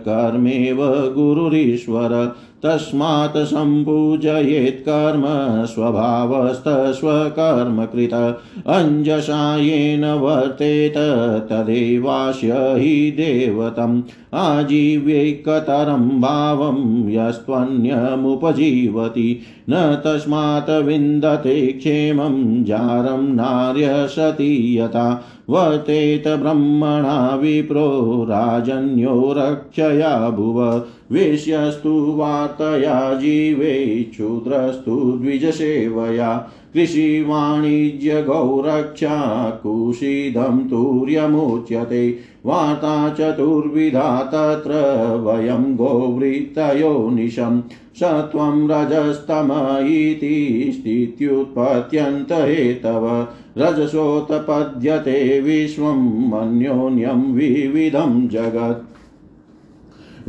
कर्मेव गुरुरीश्वर। तस्मात् सम्पूजयेत् कर्म, स्वभावस्तस्वकर्मकृत। अञ्जसा येन वर्तेते, तदेवास्य हि देवतम्। आजीव्यैकतरं भावं यस्त्वन्यमुपजीवति। न तस्मात् विन्दते क्षेमं, जारं नार्यसति यथा वर्तेत ब्रह्मणा विप्रो राजन्यो रक्षया भुव। वेश्यस्तु वार्तया जीवे क्षुद्रस्तु द्विजसेवया। कृषिवाणिज्यगौरक्षा कुशीदं तुर्यमुच्यते। वार्ता चतुर्विधा तत्र वयं गोवृत्तयो निशम् स त्वं रजस्तम इति स्थित्युत्पत्यन्तहेतव रजसोत्पद्यते विश्वं अन्योन्यं विविधं जगत्।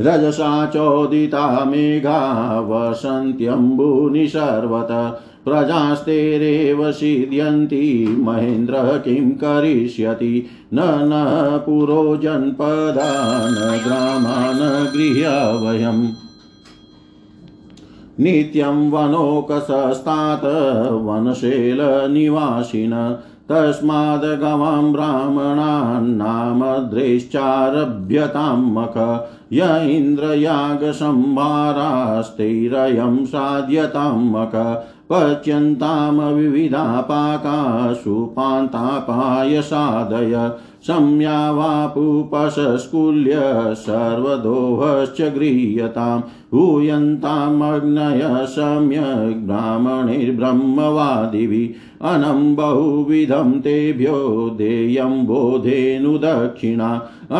रजसा चोदिता मेघा वसन्त्यम्बुनि सर्वतः। प्रजास्तेरेव सिद्ध्यन्ति महेन्द्र किं करिष्यति? न न, पुरो जनपदान् ग्रामान् गृह्य नित्यं वनोकसस्तात् वनशैलनिवासिन। तस्माद् गवां ब्राह्मणान्नामद्रेश्चारभ्यतां मख य इन्द्रयागसंभारास्तेरयं साध्यतां मख पच्यन्तां विविधा पाका सुपान्तापायसादय संयावापुपसस्कुल्य सर्वदोहश्च गृह्यतां हूयन्तामग्नय सम्यग् ब्राह्मणैर्ब्रह्मवादिभिः अनं बहुविधं तेभ्यो देयं बोधेनुदक्षिणा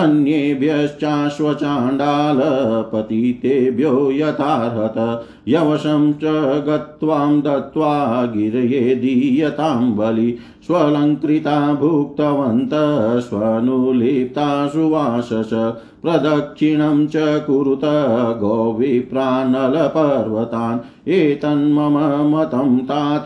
अन्येभ्यश्चाश्वचाण्डालपतितेभ्यो यथार्हत यवशं च गत्वां दत्त्वा गिरये दीयतां बलि स्वलङ्कृता भुक्तवन्तः स्वनुलिप्ता सुवासस प्रदक्षिणं च कुरुत गोविप्रानलपर्वतान् एतन्मम मतं तात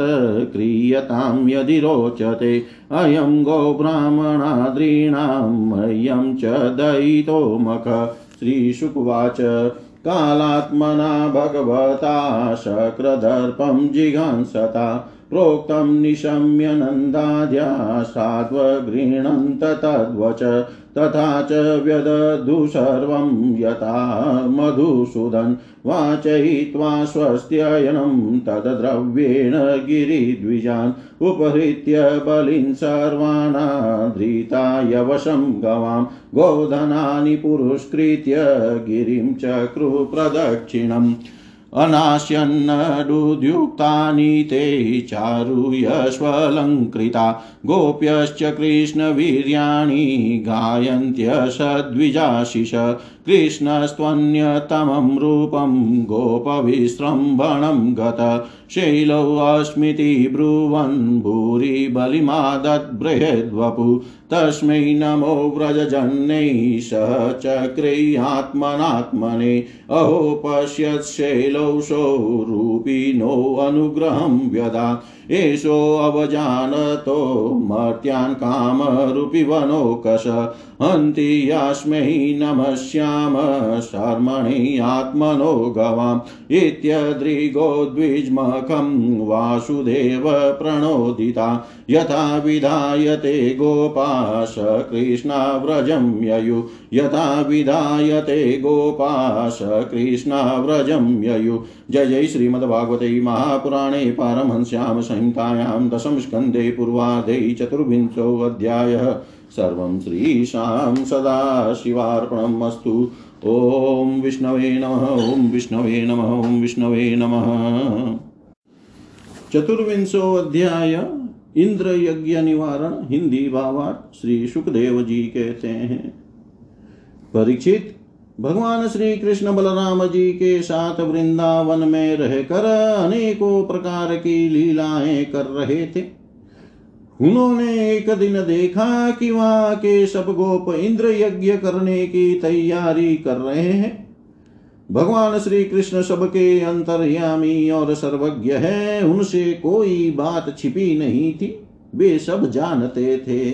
क्रियतां यदि रोचते। अयं गोब्राह्मणाद्रीणां मह्यं च दयितो मख। श्रीशुकुवाच, कालात्मना भगवता, शक्रदर्पं जिघांसता। प्रोक्तं निशम्य नन्दाद्या सात्वगृह्णन्त तद्वच तथा च व्यदधु सर्वं यथा मधुसूदन् वाचयित्वा स्वस्त्ययनं तद्द्रव्येण गिरिद्विजान् उपहृत्य बलिन् सर्वाणाधृता यवशं गवां गोधनानि पुरस्कृत्य गिरिं चक्रुप्रदक्षिणम् अनाश्यन्नडुद्युक्तानि ते चारुयश्वलङ्कृता गोप्यश्च कृष्णवीर्याणि गायन्त्यसद्विजाशिष। कृष्णस्त्वन्यतमं रूपं गोपविसृम्भणं गत शैलोऽस्मिति ब्रुवन् भूरि बलिमादद्बृहद्वपु। तस्मै नमो व्रजजन्यै सह चक्रैयात्मनात्मने। अहो पश्यत्शैलौषो रूपिणोऽनुग्रहं व्यदा एषोऽवजानतो मर्त्यान् कामरूपिवनोकश। हन्ति यास्मै नमस्याम शर्मणि आत्मनो गवाम्। इत्यद्रिगोद्विज्मखं वासुदेव प्रणोदिता। यथा विधायते गोपाश कृष्णाव्रजं ययु। यथा विधायते गोपाश कृष्णाव्रजं ययु। जय जय श्रीमद्भागवते महापुराणे पारमहंस्यां संहितायां दशम दशमस्कन्धे पूर्वार्धे चतुर्विंशोऽध्यायः। सर्वं श्रीशां सदाशिवार्पणम् अस्तु। ॐ विष्णवे नमः, ॐ विष्णवे नमः, ॐ विष्णवे नमः। चतुर्विंशो अध्याय इंद्र यज्ञ निवारण हिंदी भावार्थ श्री सुखदेव जी कहते हैं। परीक्षित, भगवान श्री कृष्ण बलराम जी के साथ वृंदावन में रहकर अनेकों प्रकार की लीलाएँ कर रहे थे। उन्होंने एक दिन देखा कि वहाँ के सब गोप इंद्र यज्ञ करने की तैयारी कर रहे हैं। भगवान श्री कृष्ण सबके अंतर्यामी और सर्वज्ञ है, उनसे कोई बात छिपी नहीं थी, वे सब जानते थे।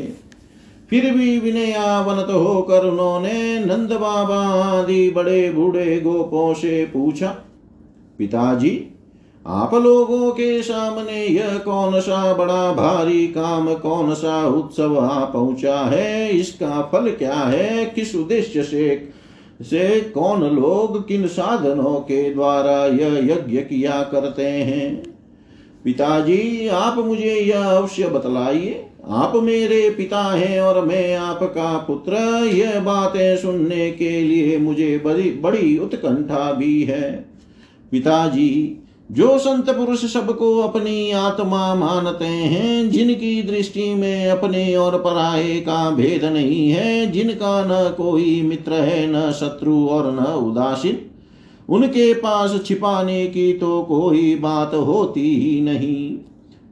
फिर भी विनयावनत होकर उन्होंने नंद बाबा आदि बड़े बूढ़े गोपों से पूछा, पिताजी आप लोगों के सामने यह कौन सा बड़ा भारी काम, कौन सा उत्सव आ पहुँचा है? इसका फल क्या है? किस उद्देश्य से से कौन लोग किन साधनों के द्वारा यह यज्ञ किया करते हैं? पिताजी, आप मुझे यह अवश्य बतलाइए। आप मेरे पिता हैं और मैं आपका पुत्र। यह बातें सुनने के लिए मुझे बड़ी बड़ी उत्कंठा भी है। पिताजी जो संत पुरुष सबको अपनी आत्मा मानते हैं, जिनकी दृष्टि में अपने और पराये का भेद नहीं है, जिनका न कोई मित्र है, न शत्रु और न उदासीन, उनके पास छिपाने की तो कोई बात होती ही नहीं।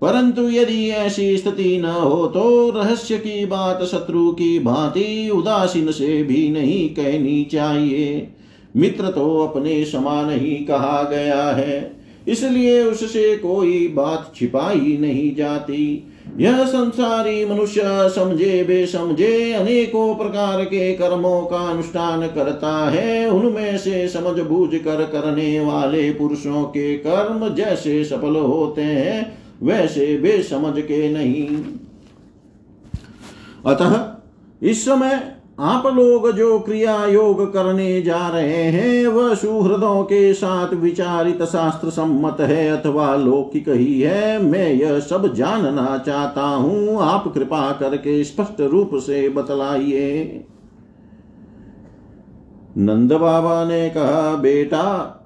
परंतु यदि ऐसी स्थिति न हो तो रहस्य की बात, शत्रु की भांति उदासीन से भी नहीं कहनी चाहिए। मित्र तो अपने समान ही कहा गया है। इसलिए उससे कोई बात छिपाई नहीं जाती। यह संसारी मनुष्य समझे बे समझे अनेकों प्रकार के कर्मों का अनुष्ठान करता है। उनमें से समझ बूझ कर करने वाले पुरुषों के कर्म जैसे सफल होते हैं, वैसे वे समझ के नहीं। अतः इस समय आप लोग जो क्रिया योग करने जा रहे हैं, वह सुहृदों के साथ विचारित शास्त्र सम्मत है अथवा लौकिक ही है, मैं यह सब जानना चाहता हूँ। आप कृपा करके स्पष्ट रूप से बतलाइए। नंद बाबा ने कहा, बेटा,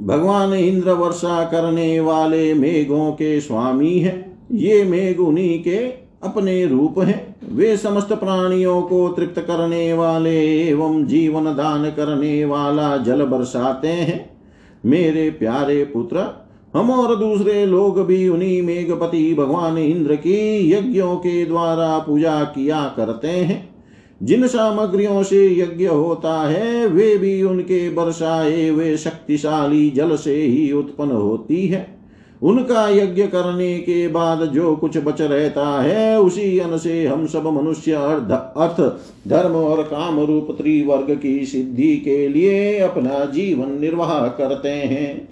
भगवान इंद्र वर्षा करने वाले मेघों के स्वामी हैं। ये मेघ उन्हीं के अपने रूप हैं। वे समस्त प्राणियों को तृप्त करने वाले एवं जीवन दान करने वाला जल बरसाते हैं। मेरे प्यारे पुत्र, हम और दूसरे लोग भी उन्हीं मेघपति भगवान इंद्र की यज्ञों के द्वारा पूजा किया करते हैं। जिन सामग्रियों से यज्ञ होता है, वे भी उनके बरसाए वे शक्तिशाली जल से ही उत्पन्न होती है। उनका यज्ञ करने के बाद जो कुछ बच रहता है, उसी अन्न से हम सब मनुष्य अर्थ, धर्म और काम रूप त्रिवर्ग की सिद्धि के लिए अपना जीवन निर्वाह करते हैं।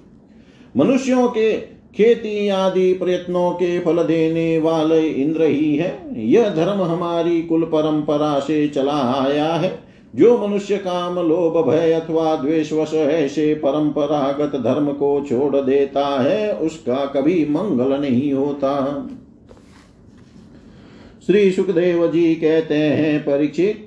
मनुष्यों के खेती आदि प्रयत्नों के फल देने वाले इंद्र ही है। यह धर्म हमारी कुल परंपरा से चला आया है। जो मनुष्य काम, लोभ, भय अथवा द्वेषवश ऐसे परंपरागत धर्म को छोड़ देता है, उसका कभी मंगल नहीं होता। श्री सुखदेव जी कहते हैं, परीक्षित,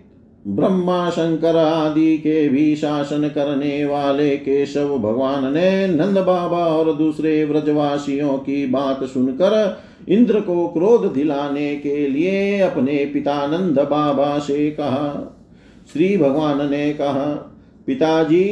ब्रह्मा शंकर आदि के भी शासन करने वाले केशव भगवान ने नंद बाबा और दूसरे व्रजवासियों की बात सुनकर इंद्र को क्रोध दिलाने के लिए अपने पिता नंद बाबा से कहा। श्री भगवान ने कहा पिताजी,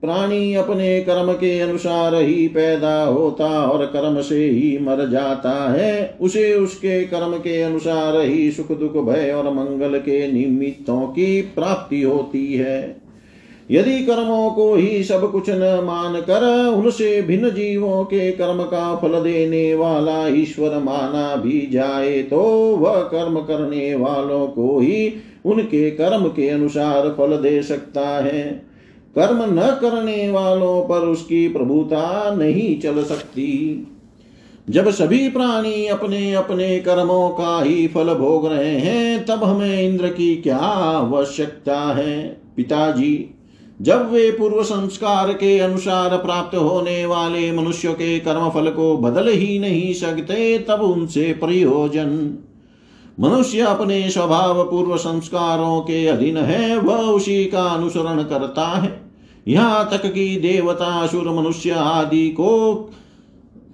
प्राणी अपने कर्म के अनुसार ही पैदा होता और कर्म से ही मर जाता है। उसे उसके कर्म के अनुसार ही सुख, दुख, भय और मंगल के निमित्तों की प्राप्ति होती है। यदि कर्मों को ही सब कुछ न मान कर उनसे भिन्न जीवों के कर्म का फल देने वाला ईश्वर माना भी जाए तो वह कर्म करने वालों को ही उनके कर्म के अनुसार फल दे सकता है। कर्म न करने वालों पर उसकी प्रभुता नहीं चल सकती। जब सभी प्राणी अपने अपने कर्मों का ही फल भोग रहे हैं, तब हमें इंद्र की क्या आवश्यकता है? पिताजी, जब वे पूर्व संस्कार के अनुसार प्राप्त होने वाले मनुष्य के कर्म फल को बदल ही नहीं सकते, तब उनसे प्रयोजन। मनुष्य अपने स्वभाव पूर्व संस्कारों के अधीन है, वह उसी का अनुसरण करता है। यहाँ तक कि देवता, असुर, मनुष्य आदि को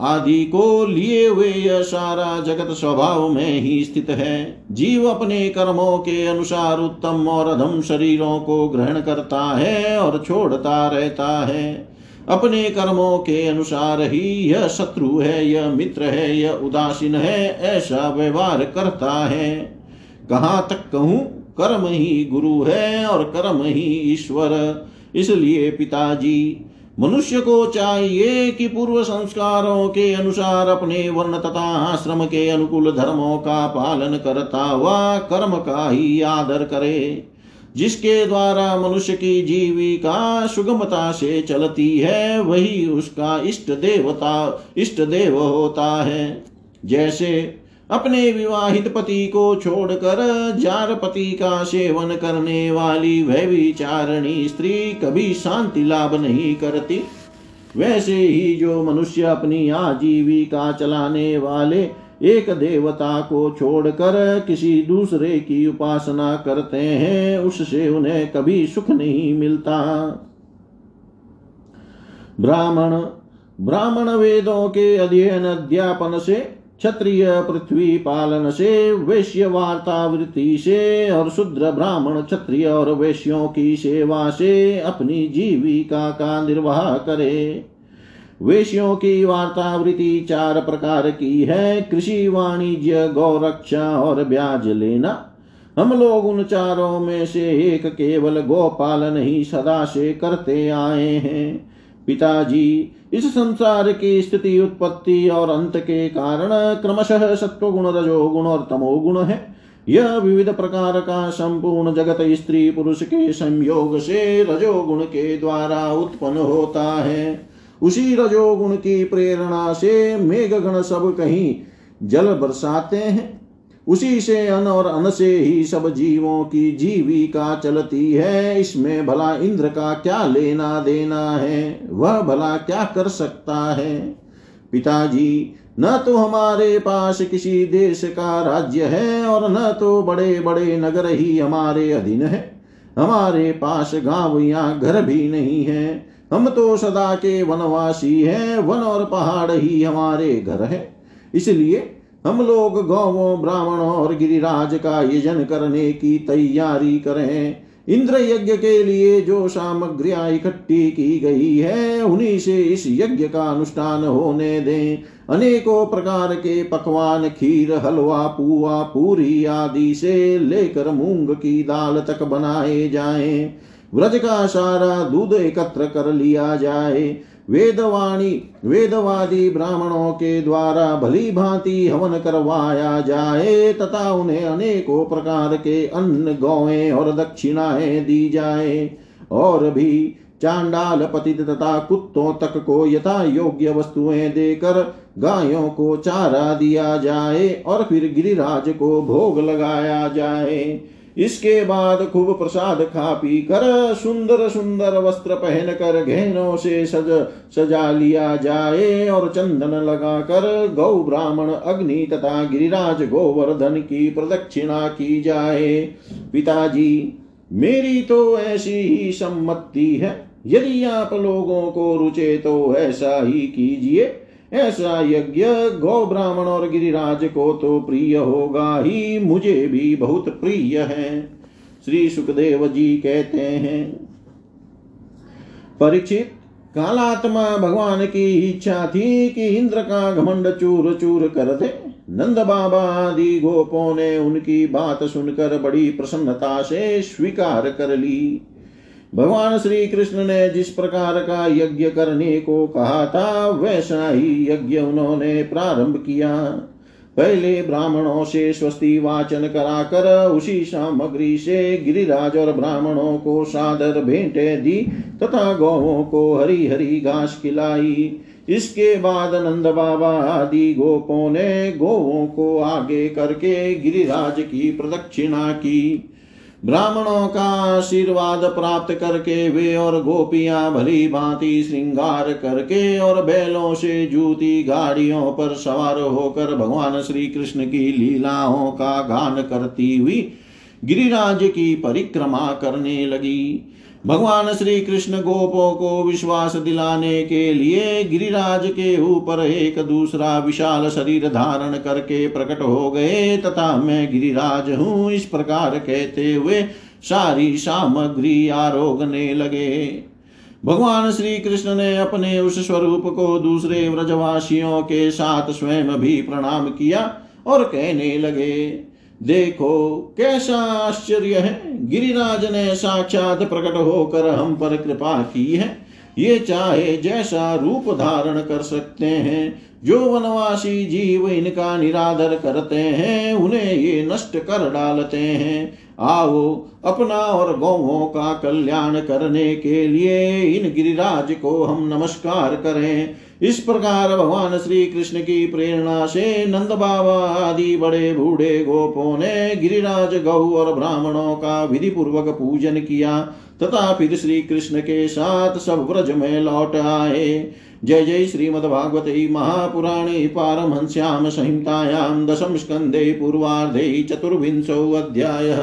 आदि को लिए हुए यह सारा जगत स्वभाव में ही स्थित है। जीव अपने कर्मों के अनुसार उत्तम और अधम शरीरों को ग्रहण करता है और छोड़ता रहता है। अपने कर्मों के अनुसार ही यह शत्रु है, यह मित्र है, यह उदासीन है, ऐसा व्यवहार करता है। कहाँ तक कहूँ, कर्म ही गुरु है और कर्म ही ईश्वर। इसलिए पिताजी, मनुष्य को चाहिए कि पूर्व संस्कारों के अनुसार अपने वर्ण तथा आश्रम के अनुकूल धर्मों का पालन करता हुआ कर्म का ही आदर करे। जिसके द्वारा मनुष्य की जीविका सुगमता से चलती है, वही उसका इष्ट देवता, इष्ट देव होता है। जैसे अपने विवाहित पति को छोड़कर जार पति का सेवन करने वाली वह विचारणी स्त्री कभी शांति लाभ नहीं करती। वैसे ही जो मनुष्य अपनी आजीविका चलाने वाले एक देवता को छोड़कर किसी दूसरे की उपासना करते हैं, उससे उन्हें कभी सुख नहीं मिलता। ब्राह्मण ब्राह्मण वेदों के अध्ययन, अध्यापन से, क्षत्रिय पृथ्वी पालन से, वैश्य वार्तावृत्ति से और शुद्र ब्राह्मण, क्षत्रिय और वैश्यों की सेवा से अपनी जीविका का निर्वाह करे। वेश्यों की वार्तावृत्ति चार प्रकार की है। कृषि, वाणिज्य, गौरक्षा और ब्याज लेना। हम लोग उन चारों में से एक केवल गोपालन ही सदा से करते आए हैं। पिताजी, इस संसार की स्थिति, उत्पत्ति और अंत के कारण क्रमशः सत्व सत्वगुण, रजोगुण और तमोगुण है। यह विविध प्रकार का संपूर्ण जगत स्त्री पुरुष के संयोग से रजोगुण के द्वारा उत्पन्न होता है। उसी रजोगुण की प्रेरणा से मेघगण सब कहीं जल बरसाते हैं। उसी से अन और अन से ही सब जीवों की जीविका चलती है। इसमें भला इंद्र का क्या लेना देना है? वह भला क्या कर सकता है? पिताजी, न तो हमारे पास किसी देश का राज्य है और न तो बड़े बड़े नगर ही हमारे अधीन है। हमारे पास गाँव या घर भी नहीं है। हम तो सदा के वनवासी हैं, वन और पहाड़ ही हमारे घर है। इसलिए हम लोग गौवों, ब्राह्मणों और गिरिराज का यजन करने की तैयारी करें। इंद्र यज्ञ के लिए जो सामग्रियाँ इकट्ठी की गई है, उन्हीं से इस यज्ञ का अनुष्ठान होने दें। अनेकों प्रकार के पकवान, खीर, हलवा, पुआ, पूरी आदि से लेकर मूंग की दाल तक बनाए जाएँ। व्रज का सारा दूध एकत्र कर लिया जाए। वेदवाणी, वेदवादी ब्राह्मणों के द्वारा भली भांति हवन करवाया जाए, तथा उन्हें अनेकों प्रकार के अन्न, गौएँ और दक्षिणाएँ दी जाए। और भी चांडाल पतित तथा कुत्तों तक को यथा योग्य वस्तुएँ देकर गायों को चारा दिया जाए, और फिर गिरिराज को भोग लगाया जाए। इसके बाद खूब प्रसाद खा पी कर सुंदर सुंदर वस्त्र पहन कर गहनों से सज, सजा लिया जाए और चंदन लगा कर गौ ब्राह्मण अग्नि तथा गिरिराज गोवर्धन की प्रदक्षिणा की जाए। पिताजी, मेरी तो ऐसी ही सम्मति है। यदि आप लोगों को रुचे तो ऐसा ही कीजिए। ऐसा यज्ञ गौ ब्राह्मण और गिरिराज को तो प्रिय होगा ही, मुझे भी बहुत प्रिय है। श्री सुखदेव जी कहते हैं परीक्षित कालात्मा भगवान की इच्छा थी कि इंद्र का घमंड चूर चूर कर दे। नंद बाबा आदि गोपों ने उनकी बात सुनकर बड़ी प्रसन्नता से स्वीकार कर ली। भगवान श्री कृष्ण ने जिस प्रकार का यज्ञ करने को कहा था, वैसा ही यज्ञ उन्होंने प्रारंभ किया। पहले ब्राह्मणों से स्वस्ति वाचन कराकर उसी सामग्री से गिरिराज और ब्राह्मणों को सादर भेंटे दी तथा गौों को हरी हरी घास खिलाई। इसके बाद नंद बाबा आदि गोपों ने गौों को आगे करके गिरिराज की प्रदक्षिणा की। ब्राह्मणों का आशीर्वाद प्राप्त करके वे और गोपियाँ भली भांति श्रृंगार करके और बैलों से जूती गाड़ियों पर सवार होकर भगवान श्री कृष्ण की लीलाओं का गान करती हुई गिरिराज की परिक्रमा करने लगी। भगवान श्री कृष्ण गोपों को विश्वास दिलाने के लिए गिरिराज के ऊपर एक दूसरा विशाल शरीर धारण करके प्रकट हो गए, तथा मैं गिरिराज हूँ। इस प्रकार कहते हुए सारी सामग्री आरोगने लगे। भगवान श्री कृष्ण ने अपने उस स्वरूप को दूसरे व्रजवासियों के साथ स्वयं भी प्रणाम किया और कहने लगे देखो कैसा आश्चर्य है। गिरिराज ने साक्षात प्रकट होकर हम पर कृपा की है। ये चाहे जैसा रूप धारण कर सकते हैं, जो वनवासी जीव इनका निरादर करते हैं, उन्हें ये नष्ट कर डालते हैं। आओ, अपना और गौवों का कल्याण करने के लिए इन गिरिराज को हम नमस्कार करें। इस प्रकार भगवान श्री कृष्ण की प्रेरणा से नंद बाबा आदि बड़े बूढ़े गोपों ने गिरिराज गौ और ब्राह्मणों का विधि पूर्वक पूजन किया, तथा फिर श्री कृष्ण के साथ सब व्रज में लौट आए। जय जय श्रीमद्भागवते महापुराणे पारमहंस्यां संहितायां दशम स्कन्धे पूर्वार्धे चतुर्विंशोऽध्यायः